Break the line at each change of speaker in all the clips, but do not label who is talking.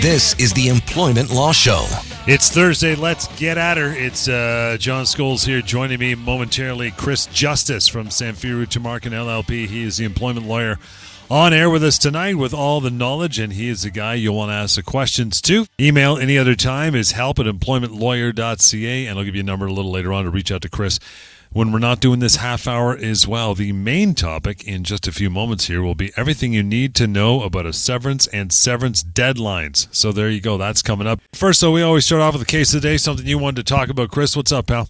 This is the Employment Law Show.
It's Thursday. Let's get at her. It's uh, John Schols here. Joining me momentarily, Chris Justice from Samfiru Tamarkin LLP. He is the employment lawyer on air with us tonight with all the knowledge, and he is the guy you'll want to ask the questions to. Email any other time is help at employmentlawyer.ca, and I'll give you a number a little later on to reach out to Chris when we're not doing this half hour as well. The main topic in just a few moments here will be everything you need to know about a severance and severance deadlines. So there you go. That's coming up. First, though, we always start off with the case of the day, something you wanted to talk about. Chris, what's up, pal?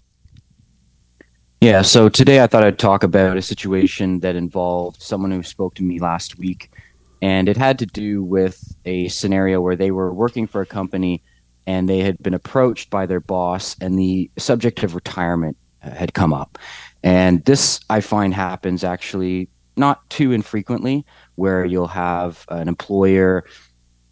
Yeah, so today I thought I'd talk about a situation that involved someone who spoke to me last week. And it had to do with a scenario where they were working for a company and they had been approached by their boss, and the subject of retirement had come up. And this I find happens actually not too infrequently, where you'll have an employer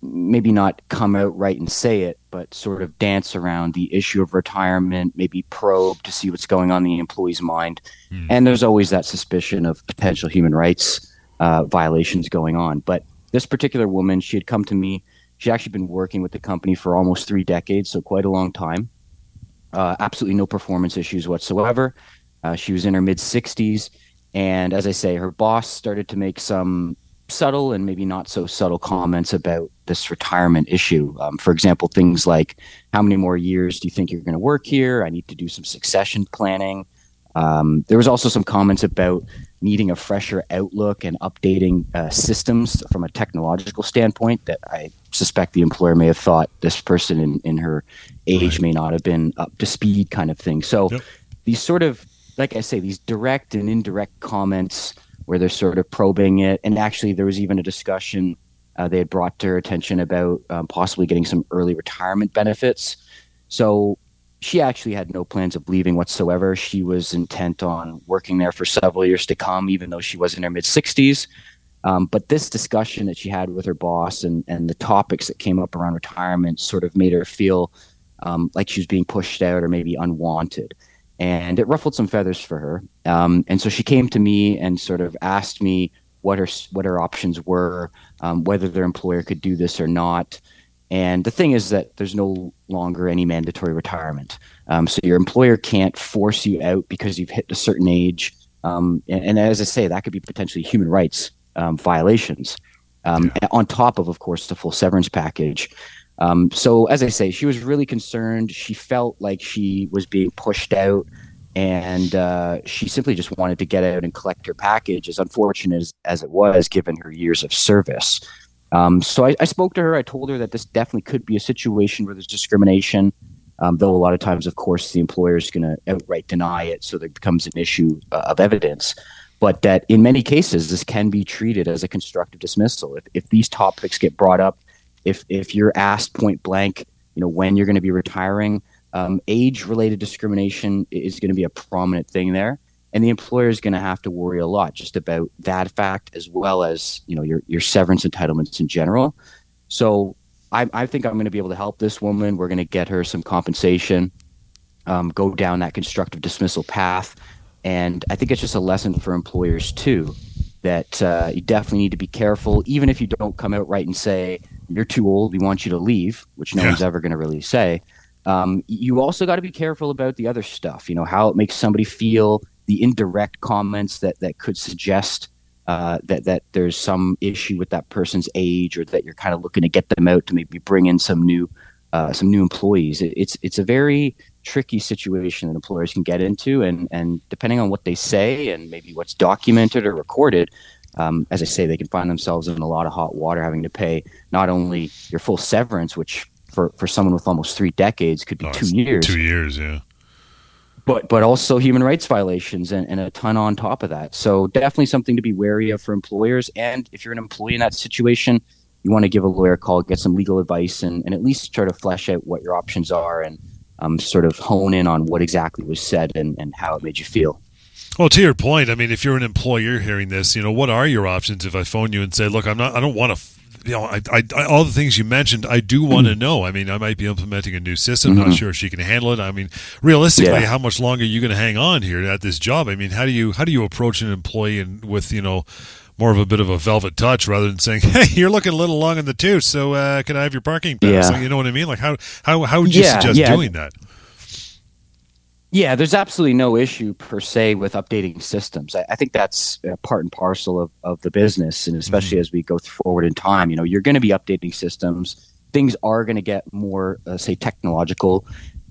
maybe not come out right and say it, but sort of dance around the issue of retirement, maybe probe to see what's going on in the employee's mind. And there's always that suspicion of potential human rights uh, violations going on. But this particular woman, she had come to me. She'd actually been working with the company for almost three decades, so quite a long time. Uh, absolutely no performance issues whatsoever. Uh, she was in her mid 60s. And as I say, her boss started to make some subtle and maybe not so subtle comments about this retirement issue. Um, for example, things like, How many more years do you think you're going to work here? I need to do some succession planning. Um, there was also some comments about needing a fresher outlook and updating uh, systems from a technological standpoint that I suspect the employer may have thought this person in, in her age
Right.
may not have been up to speed kind of thing. So
Yep.
these sort of, like I say, these direct and indirect comments where they're sort of probing it. And actually, there was even a discussion uh, they had brought to her attention about um, possibly getting some early retirement benefits. So she actually had no plans of leaving whatsoever. She was intent on working there for several years to come, even though she was in her mid 60s. Um, but this discussion that she had with her boss and, and the topics that came up around retirement sort of made her feel um, like she was being pushed out or maybe unwanted. And it ruffled some feathers for her. Um, and so she came to me and sort of asked me what her what her options were, um, whether their employer could do this or not. And the thing is that there's no longer any mandatory retirement. Um, so your employer can't force you out because you've hit a certain age. Um, and, and as I say, that could be potentially human rights um, violations. Um, On top of, of course, the full severance package. Um, so as I say, she was really concerned. She felt like she was being pushed out, and uh, she simply just wanted to get out and collect her package. As unfortunate as, as it was, given her years of service. Um, so I, I spoke to her. I told her that this definitely could be a situation where there's discrimination, um, though a lot of times, of course, the employer is going to outright deny it, so there becomes an issue uh, of evidence. But that in many cases, this can be treated as a constructive dismissal. If, if these topics get brought up, if if you're asked point blank, you know when you're going to be retiring, um, age-related discrimination is going to be a prominent thing there, and the employer is going to have to worry a lot just about that fact as well as you know your your severance entitlements in general. So I, I think I'm going to be able to help this woman. We're going to get her some compensation, um, go down that constructive dismissal path, and I think it's just a lesson for employers too that uh, you definitely need to be careful, even if you don't come out right and say you're too old, we want you to leave, which no
Yeah.
one's ever going to really say. Um, you also got to be careful about the other stuff. You know how it makes somebody feel, the indirect comments that that could suggest uh, that that there's some issue with that person's age, or that you're kind of looking to get them out to maybe bring in some new uh, some new employees. It, it's it's a very tricky situation that employers can get into, and and depending on what they say and maybe what's documented or recorded, um, as I say, they can find themselves in a lot of hot water, having to pay not only your full severance, which for for someone with almost three decades could be
Oh,
two years,
Two years, yeah.
but but also human rights violations and, and a ton on top of that. So definitely something to be wary of for employers. And if you're an employee in that situation, you want to give a lawyer a call, get some legal advice, and, and at least try to flesh out what your options are and um, sort of hone in on what exactly was said and, and how it made you feel.
Well, to your point, I mean, if you're an employer hearing this, you know, what are your options if I phone you and say, look, I'm not, I don't want to you know, I, I, I, all the things you mentioned, I do want to mm-hmm. know. I mean, I might be implementing a new system. Mm-hmm. Not sure if she can handle it. I mean, realistically, yeah. how much longer are you going to hang on here at this job? I mean, how do you how do you approach an employee and with you know more of a bit of a velvet touch rather than saying, "Hey, you're looking a little long in the tooth, so uh, can I have your parking pass?" Yeah. So you know what I mean? Like how how how would you yeah, suggest yeah. doing that?
Yeah, there's absolutely no issue per se with updating systems. I, I think that's part and parcel of, of the business, and especially mm-hmm. as we go forward in time, you know, you're going to be updating systems. Things are going to get more, uh, say, technological,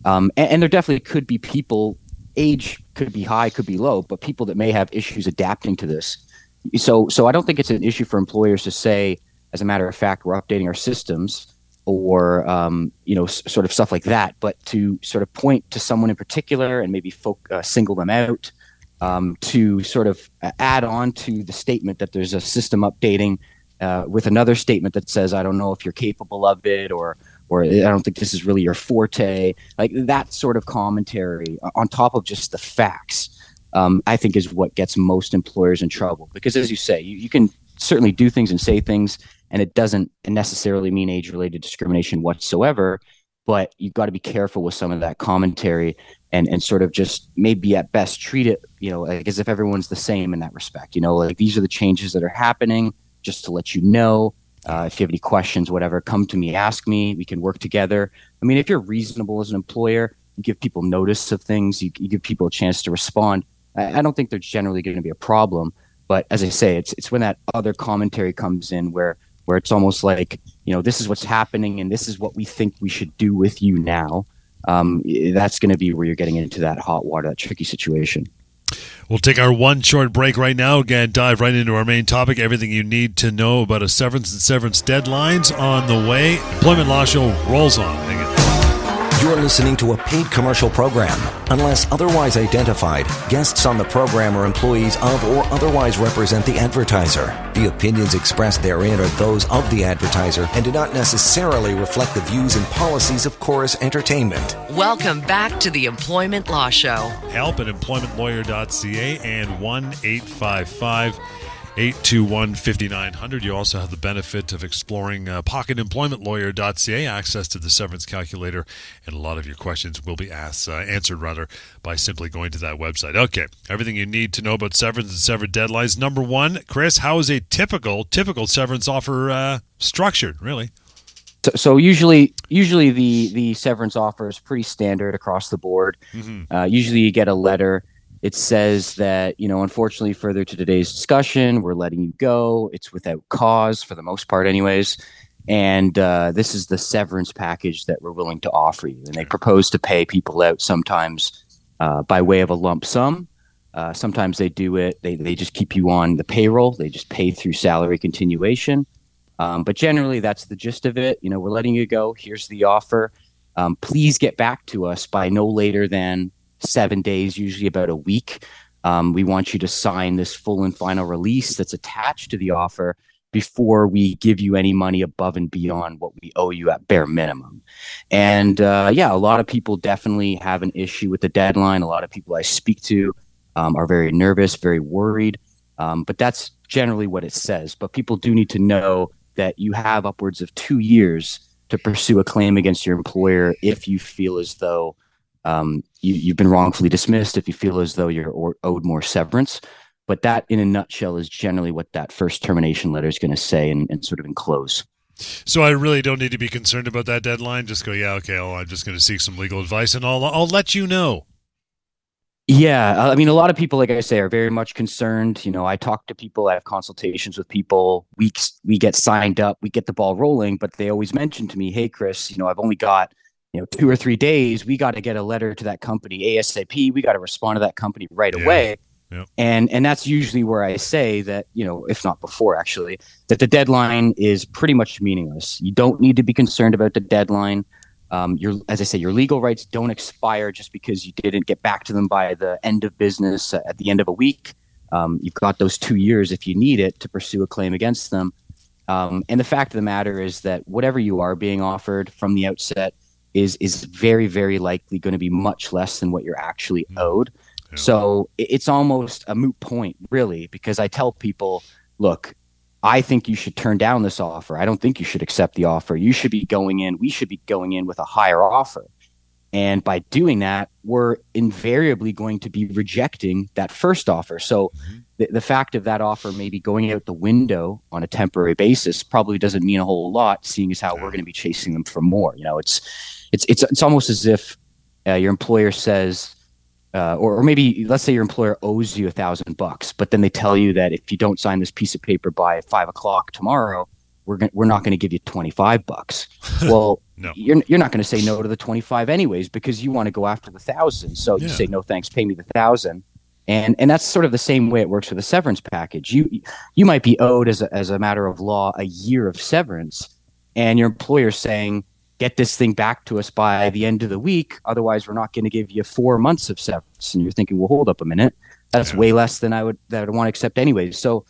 um, and, and there definitely could be people. Age could be high, could be low, but people that may have issues adapting to this. So, so I don't think it's an issue for employers to say, as a matter of fact, we're updating our systems or um, you know s- sort of stuff like that but to sort of point to someone in particular and maybe folk, uh, single them out um, to sort of uh, add on to the statement that there's a system updating uh, with another statement that says i don't know if you're capable of it or or i don't think this is really your forte like that sort of commentary on top of just the facts um, i think is what gets most employers in trouble. Because as you say you, you can certainly do things and say things and it doesn't necessarily mean age related discrimination whatsoever but you've got to be careful with some of that commentary and and sort of just maybe at best treat it you know like as if everyone's the same in that respect you know like these are the changes that are happening just to let you know. Uh, if you have any questions whatever come to me ask me we can work together. I mean if you're reasonable as an employer you give people notice of things you, you give people a chance to respond I, don't think there's generally going to be a problem but as i say it's it's when that other commentary comes in where where it's almost like you know this is what's happening and this is what we think we should do with you now um, that's going to be where you're getting into that hot water that tricky situation
We'll take our one short break right now. Again, dive right into our main topic. Everything you need to know about a severance and severance deadlines on the way. Employment Law Show rolls on. Hang it.
You're listening to a paid commercial program. Unless otherwise identified, guests on the program are employees of or otherwise represent the advertiser. The opinions expressed therein are those of the advertiser and do not necessarily reflect the views and policies of Chorus Entertainment.
Welcome back to the Employment Law Show.
Help at employmentlawyer.ca and 1 855 821 5900. You also have the benefit of exploring uh, pocketemploymentlawyer.ca, access to the severance calculator, and a lot of your questions will be asked, uh, answered rather, by simply going to that website. Okay, everything you need to know about severance and severed deadlines. Number one, Chris, how is a typical typical severance offer uh, structured? Really?
So, so, usually, usually the the severance offer is pretty standard across the board. Mm-hmm. Uh, usually, you get a letter it says that, you know, unfortunately, further to today's discussion, we're letting you go. It's without cause for the most part, anyways. And uh, this is the severance package that we're willing to offer you. And they propose to pay people out sometimes uh, by way of a lump sum. Uh, sometimes they do it, they, they just keep you on the payroll, they just pay through salary continuation. Um, but generally, that's the gist of it. You know, we're letting you go. Here's the offer. Um, please get back to us by no later than seven days, usually about a week. Um, we want you to sign this full and final release that's attached to the offer before we give you any money above and beyond what we owe you at bare minimum. And uh, yeah, a lot of people definitely have an issue with the deadline. A lot of people I speak to um, are very nervous, very worried. Um, but that's generally what it says. But people do need to know that you have upwards of two years to pursue a claim against your employer if you feel as though um, you, have been wrongfully dismissed if you feel as though you're or, owed more severance. But that, in a nutshell, is generally what that first termination letter is going to say and, and, sort of enclose.
So I really don't need to be concerned about that deadline. Just go, yeah, okay. Well, I'm just going to seek some legal advice, and I'll I'll let you know.
Yeah, I mean, a lot of people, like I say, are very much concerned. You know, I talk to people, I have consultations with people. We we get signed up, we get the ball rolling, but they always mention to me, "Hey, Chris, you know, I've only got you know two or three days we got to get a letter to that company asap we got to respond to that company right yeah. away Yep. And and that's usually where I say that you know, if not before, actually, that the deadline is pretty much meaningless. You don't need to be concerned about the deadline. Um, your, as I say, your legal rights don't expire just because you didn't get back to them by the end of business uh, at the end of a week. Um, you've got those two years if you need it to pursue a claim against them. Um, and the fact of the matter is that whatever you are being offered from the outset is is very very likely going to be much less than what you're actually hmm. owed.
Yeah.
So it's almost a moot point, really, because I tell people, look, I think you should turn down this offer. I don't think you should accept the offer. You should be going in. We should be going in with a higher offer. And by doing that, we're invariably going to be rejecting that first offer. So mm-hmm. the, the fact of that offer maybe going out the window on a temporary basis probably doesn't mean a whole lot, seeing as how we're going to be chasing them for more. You know, it's it's it's it's almost as if uh, your employer says, uh, or, or maybe let's say your employer owes you a thousand bucks, but then they tell you that if you don't sign this piece of paper by five o'clock tomorrow, we're going we're not going to give you twenty five bucks. Well,
No.
you're you're not going to say no to the twenty five anyways because you want to go after the thousand. So you say no thanks, pay me the thousand. And, and that's sort of the same way it works with a severance package. You you might be owed as a, as a matter of law a year of severance, and your employer's saying, "Get this thing back to us by the end of the week, otherwise we're not going to give you four months of severance." And you're thinking, "Well, hold up a minute, that's
Yeah.
way less than I would that I would want to accept anyways." So,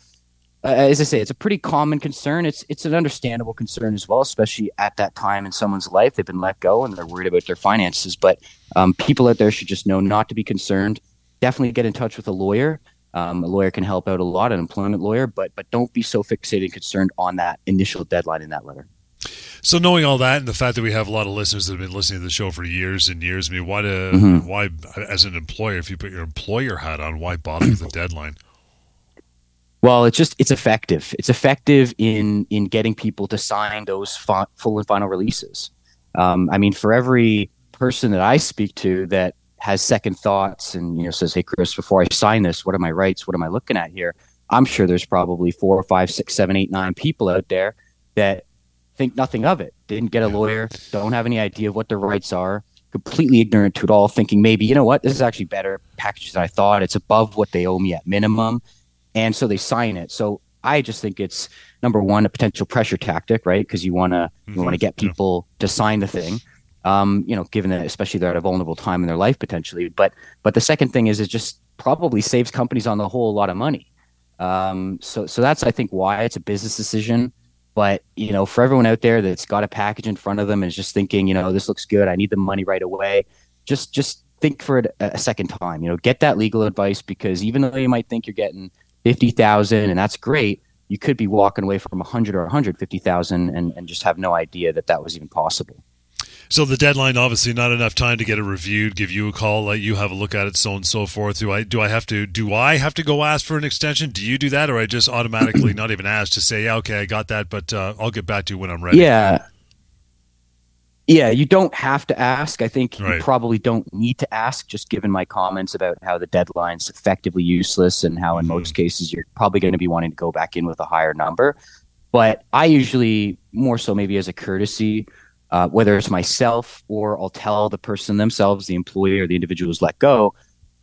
uh, as I say, it's a pretty common concern. It's it's an understandable concern as well, especially at that time in someone's life. They've been let go and they're worried about their finances. But um, people out there should just know not to be concerned. Definitely get in touch with a lawyer. Um, a lawyer can help out a lot, an employment lawyer, but but don't be so fixated and concerned on that initial deadline in that letter.
So knowing all that and the fact that we have a lot of listeners that have been listening to the show for years and years, I mean, why do
Mhm.
why as an employer, if you put your employer hat on, why bother with the deadline?
Well, it's just it's effective. It's effective in in getting people to sign those fi- full and final releases. Um, I mean, for every person that I speak to that has second thoughts and you know says, "Hey, Chris, before I sign this, what are my rights? What am I looking at here?" I'm sure there's probably four or five, six, seven, eight, nine people out there that think nothing of it. Didn't get a lawyer, don't have any idea of what their rights are, completely ignorant to it all, thinking maybe, you know what, this is actually better package than I thought. It's above what they owe me at minimum. And so they sign it. So I just think it's number one, a potential pressure tactic, right? Because you wanna you wanna get
Yeah.
people to sign the thing. Um, you know, given that especially they're at a vulnerable time in their life potentially. But but the second thing is it just probably saves companies on the whole a lot of money. Um, so so that's I think why it's a business decision. But you know, for everyone out there that's got a package in front of them and is just thinking, you know, this looks good, I need the money right away. Just just think for it a second time. You know, get that legal advice because even though you might think you're getting fifty thousand and that's great, you could be walking away from a hundred or a hundred fifty thousand and and just have no idea that that was even possible.
So the deadline, obviously, not enough time to get it reviewed, give you a call, let you have a look at it, so on and so forth. Do I do I have to do I have to go ask for an extension? Do you do that, or I just automatically not even ask to say, yeah, okay, I got that, but uh, I'll get back to you when I'm ready.
Yeah. Yeah, you don't have to ask. I think
Right.
you probably don't need to ask, just given my comments about how the deadline's effectively useless and how, in
Mhm.
most cases, you're probably going to be wanting to go back in with a higher number. But I usually, more so maybe as a courtesy, uh, whether it's myself or I'll tell the person themselves, the employee or the individual who's let go,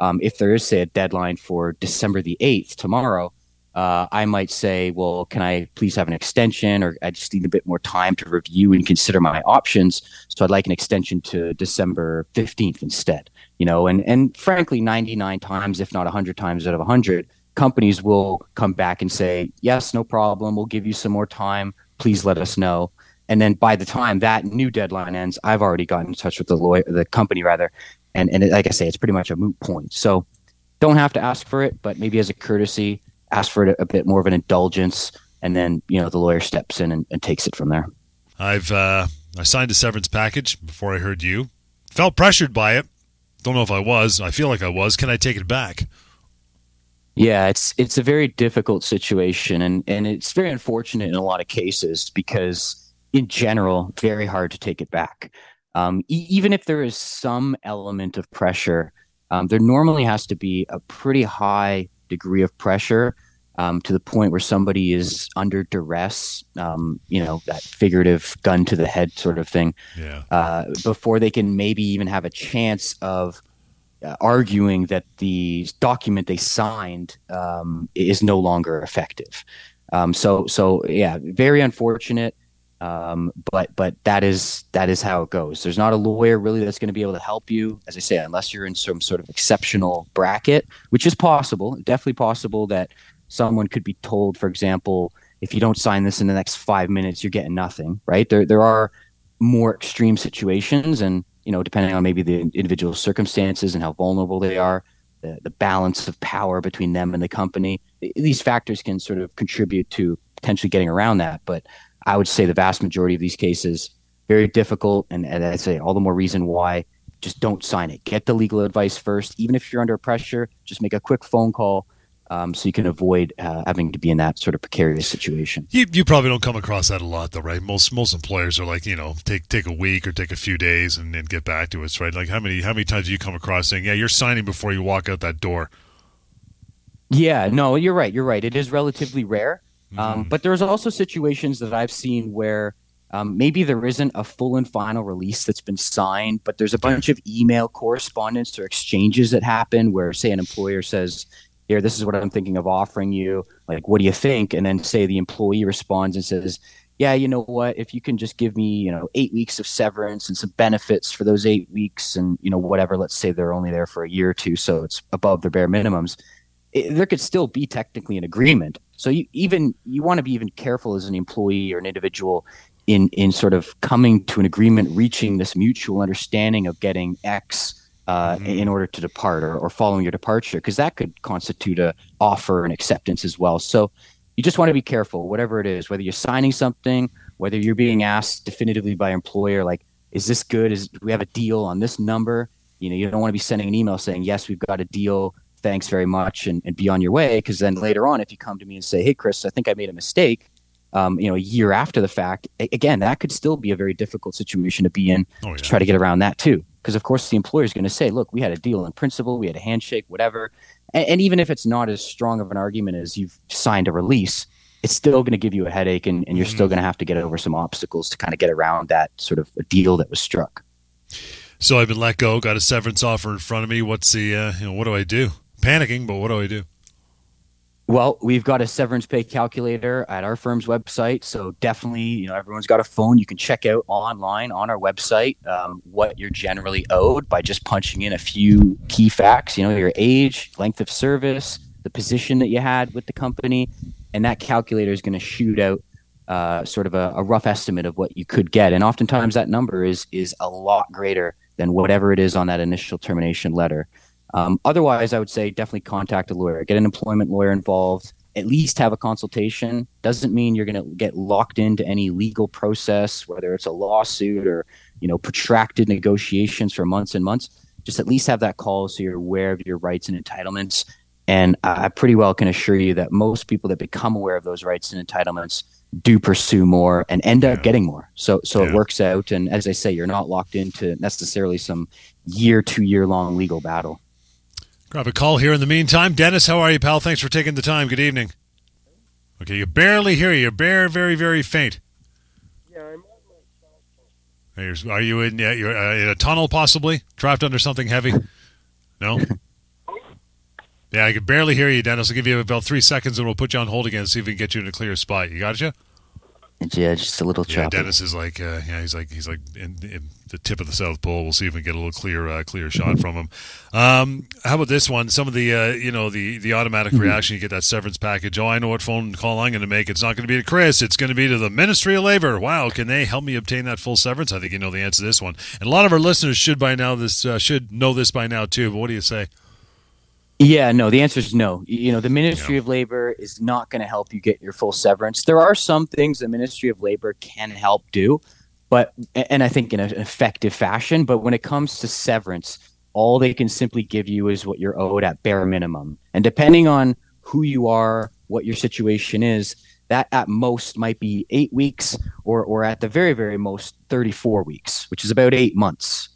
um, if there is, say, a deadline for December the 8th, tomorrow, uh, I might say, well, can I please have an extension or I just need a bit more time to review and consider my options. So I'd like an extension to December 15th instead, you know, and, and frankly, 99 times, if not 100 times out of 100, companies will come back and say, yes, no problem. We'll give you some more time. Please let us know. And then by the time that new deadline ends, I've already gotten in touch with the lawyer, the company rather. And, and it, like I say, it's pretty much a moot point. So don't have to ask for it, but maybe as a courtesy, ask for it a, a bit more of an indulgence. And then, you know, the lawyer steps in and, and takes it from there.
I've uh, I signed a severance package before I heard you. Felt pressured by it. Don't know if I was. I feel like I was. Can I take it back?
Yeah, it's it's a very difficult situation, and and it's very unfortunate in a lot of cases because, in general, very hard to take it back. Um, e- even if there is some element of pressure, um, there normally has to be a pretty high degree of pressure um, to the point where somebody is under duress. Um, you know, that figurative gun to the head sort of thing
Yeah.
uh, before they can maybe even have a chance of uh, arguing that the document they signed um, is no longer effective. Um, so, so yeah, very unfortunate. Um, but but that is that is how it goes. There's not a lawyer really that's going to be able to help you, as I say, unless you're in some sort of exceptional bracket, which is possible, definitely possible that someone could be told, for example, if you don't sign this in the next five minutes, you're getting nothing. Right? There there are more extreme situations, and you know, depending on maybe the individual circumstances and how vulnerable they are, the, the balance of power between them and the company, these factors can sort of contribute to potentially getting around that. But I would say the vast majority of these cases very difficult, and, and I'd say all the more reason why just don't sign it. Get the legal advice first, even if you're under pressure. Just make a quick phone call. Um, so you can avoid uh, having to be in that sort of precarious situation.
You, you probably don't come across that a lot, though, right? Most most employers are like, you know, take take a week or take a few days and then get back to us, right? Like how many how many times do you come across saying, yeah, you're signing before you walk out that door?
Yeah, no, you're right. You're right. It is relatively rare. Um, but there's also situations that I've seen where um, maybe there isn't a full and final release that's been signed, but there's a bunch of email correspondence or exchanges that happen where, say, an employer says, Here, this is what I'm thinking of offering you. Like, what do you think? And then, say, the employee responds and says, Yeah, you know what? If you can just give me, you know, eight weeks of severance and some benefits for those eight weeks and, you know, whatever, let's say they're only there for a year or two, so it's above their bare minimums. It, there could still be technically an agreement. So you even you want to be even careful as an employee or an individual in in sort of coming to an agreement, reaching this mutual understanding of getting X uh, in order to depart or, or following your departure, because that could constitute a offer and acceptance as well. So you just want to be careful, whatever it is, whether you're signing something, whether you're being asked definitively by employer, like, is this good? Is we have a deal on this number? You know, you don't want to be sending an email saying, yes, we've got a deal. Thanks very much, and, and be on your way. Because then later on, if you come to me and say, hey, Chris, I think I made a mistake, um, you know, a year after the fact, again, that could still be a very difficult situation to be in
Oh, yeah.
to try to get around that too. Because of course, the employer is going to say, "Look, we had a deal in principle, we had a handshake, whatever." And, and even if it's not as strong of an argument as you've signed a release, it's still going to give you a headache, and, and you're still going to have to get over some obstacles to kind of get around that sort of a deal that was struck.
So I've been let go, got a severance offer in front of me. What's the, uh, you know, what do I do? Panicking, but what do I do?
Well, we've got a severance pay calculator at our firm's website. So definitely, you know, everyone's got a phone. You can check out online on our website um, what you're generally owed by just punching in a few key facts. You know, your age, length of service, the position that you had with the company, and that calculator is going to shoot out uh, sort of a, a rough estimate of what you could get. And oftentimes, that number is is a lot greater than whatever it is on that initial termination letter. Um, otherwise, I would say definitely contact a lawyer, get an employment lawyer involved, at least have a consultation. Doesn't mean you're going to get locked into any legal process, whether it's a lawsuit or you know protracted negotiations for months and months. Just at least have that call so you're aware of your rights and entitlements. And I pretty well can assure you that most people that become aware of those rights and entitlements do pursue more and end up getting more. So so
Yeah.
it works out. And as I say, you're not locked into necessarily some year, two year long legal battle.
Grab a call here in the meantime. Dennis, how are you, pal? Thanks for taking the time. Good evening. Okay, you barely hear you. You're very, very, very faint. Yeah, I'm Are you in, yeah, you're, uh, in a tunnel, possibly? Trapped under something heavy? No? Yeah, I can barely hear you, Dennis. I'll give you about three seconds and we'll put you on hold again and see if we can get you in a clear spot. You got you?
Yeah, just a little
Yeah. Dennis is like, uh, yeah, he's like, he's like in, in the tip of the South Pole. We'll see if we can get a little clear, uh, clear shot from him. Um, how about this one? Some of the, uh, you know, the the automatic
Mm-hmm.
reaction. You get that severance package. Oh, I know what phone call I'm going to make. It's not going to be to Chris. It's going to be to the Ministry of Labor. Wow, can they help me obtain that full severance? I think you know the answer to this one. And a lot of our listeners should by now this uh, should know this by now too. But what do you say?
Yeah, no, the answer is no. You know, the Ministry of Labor is not going to help you get your full severance. There are some things the Ministry of Labor can help do, but and I think in an effective fashion, but when it comes to severance, all they can simply give you is what you're owed at bare minimum. And depending on who you are, what your situation is, that at most might be 8 weeks or or at the very very most 34 weeks, which is about 8 months.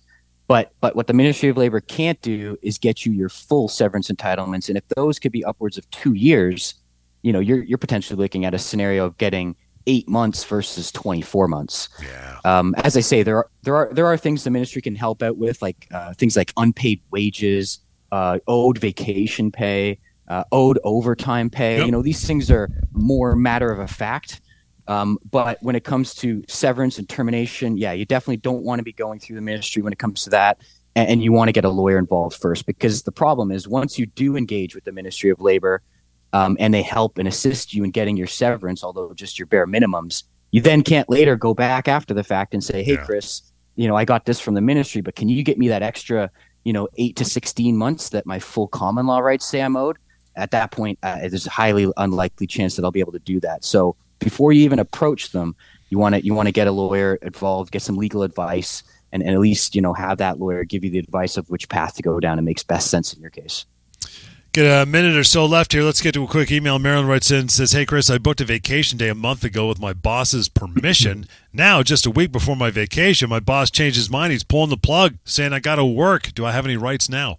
But but what the Ministry of Labor can't do is get you your full severance entitlements, and if those could be upwards of two years, you know you're you're potentially looking at a scenario of getting eight months versus twenty four months.
Yeah.
Um, as I say, there are there are there are things the ministry can help out with, like uh, things like unpaid wages, uh, owed vacation pay, uh, owed overtime pay.
Yep.
You know, these things are more matter of a fact. Um, but when it comes to severance and termination, yeah, you definitely don't want to be going through the ministry when it comes to that. And, and you want to get a lawyer involved first because the problem is once you do engage with the Ministry of Labor um, and they help and assist you in getting your severance, although just your bare minimums, you then can't later go back after the fact and say, hey,
Yeah.
Chris, you know, I got this from the ministry, but can you get me that extra, you know, eight to 16 months that my full common law rights say I'm owed? At that point, uh, there's a highly unlikely chance that I'll be able to do that. So before you even approach them, you want to you want to get a lawyer involved, get some legal advice, and, and at least you know have that lawyer give you the advice of which path to go down and makes best sense in your case.
Get a minute or so left here. Let's get to a quick email. Marilyn writes in says, "Hey Chris, I booked a vacation day a month ago with my boss's permission. now, just a week before my vacation, my boss changed his mind. He's pulling the plug, saying I got to work. Do I have any rights now?"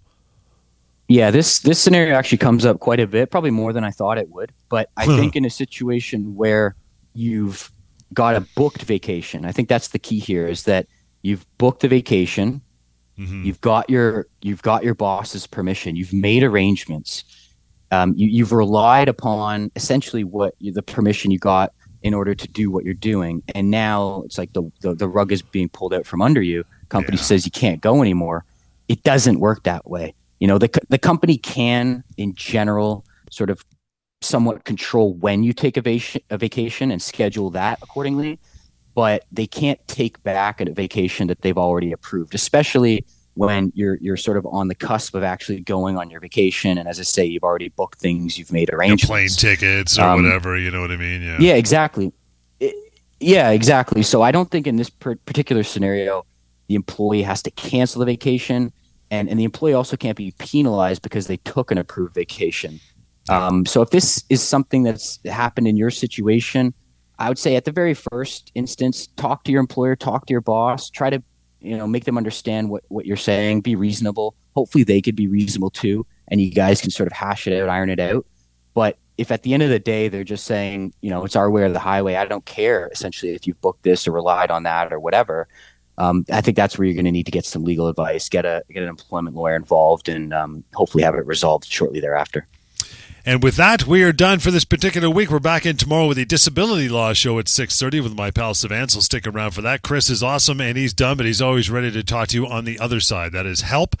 Yeah, this this scenario actually comes up quite a bit, probably more than I thought it would. But I
Huh.
think in a situation where you've got a booked vacation, I think that's the key here is that you've booked the vacation,
Mhm.
you've got your you've got your boss's permission, you've made arrangements, um, you, you've relied upon essentially what you, the permission you got in order to do what you're doing, and now it's like the the, the rug is being pulled out from under you. Company
Yeah.
says you can't go anymore. It doesn't work that way. You know, the the company can, in general, sort of somewhat control when you take a, vacation, a vacation and schedule that accordingly, but they can't take back a vacation that they've already approved, especially when you're you're sort of on the cusp of actually going on your vacation. And as I say, you've already booked things, you've made arrangements.
plane tickets or
Um,
whatever. You know what I mean? Yeah.
Yeah, exactly. I- yeah, exactly. So I don't think in this per- particular scenario, the employee has to cancel the vacation, and and the employee also can't be penalized because they took an approved vacation. Um, so if this is something that's happened in your situation, I would say at the very first instance, talk to your employer, talk to your boss, try to you know make them understand what what you're saying, be reasonable. Hopefully, they could be reasonable too, and you guys can sort of hash it out, iron it out. But if at the end of the day they're just saying, you know, it's our way or the highway, I don't care essentially if you've booked this or relied on that or whatever. Um, I think that's where you're going to need to get some legal advice, get a get an employment lawyer involved, and um, hopefully have it resolved shortly thereafter.
And with that, we are done for this particular week. We're back in tomorrow with a disability law show at 6.30 with my pal Savan, so stick around for that. Chris is awesome, and he's done, but he's always ready to talk to you on the other side. That is help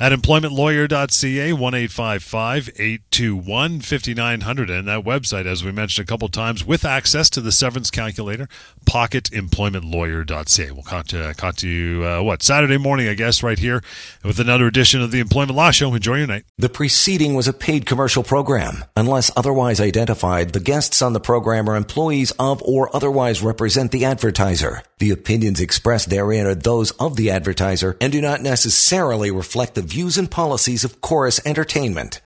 at employmentlawyer.ca, 1-855-821-5900. And that website, as we mentioned a couple times, with access to the severance calculator, pocketemploymentlawyer.ca. We'll talk to, talk to you, uh, what, Saturday morning, I guess, right here with another edition of the Employment Law Show. Enjoy your night.
The preceding was a paid commercial program. Unless otherwise identified, the guests on the program are employees of or otherwise represent the advertiser. The opinions expressed therein are those of the advertiser and do not necessarily reflect the views and policies of Chorus Entertainment.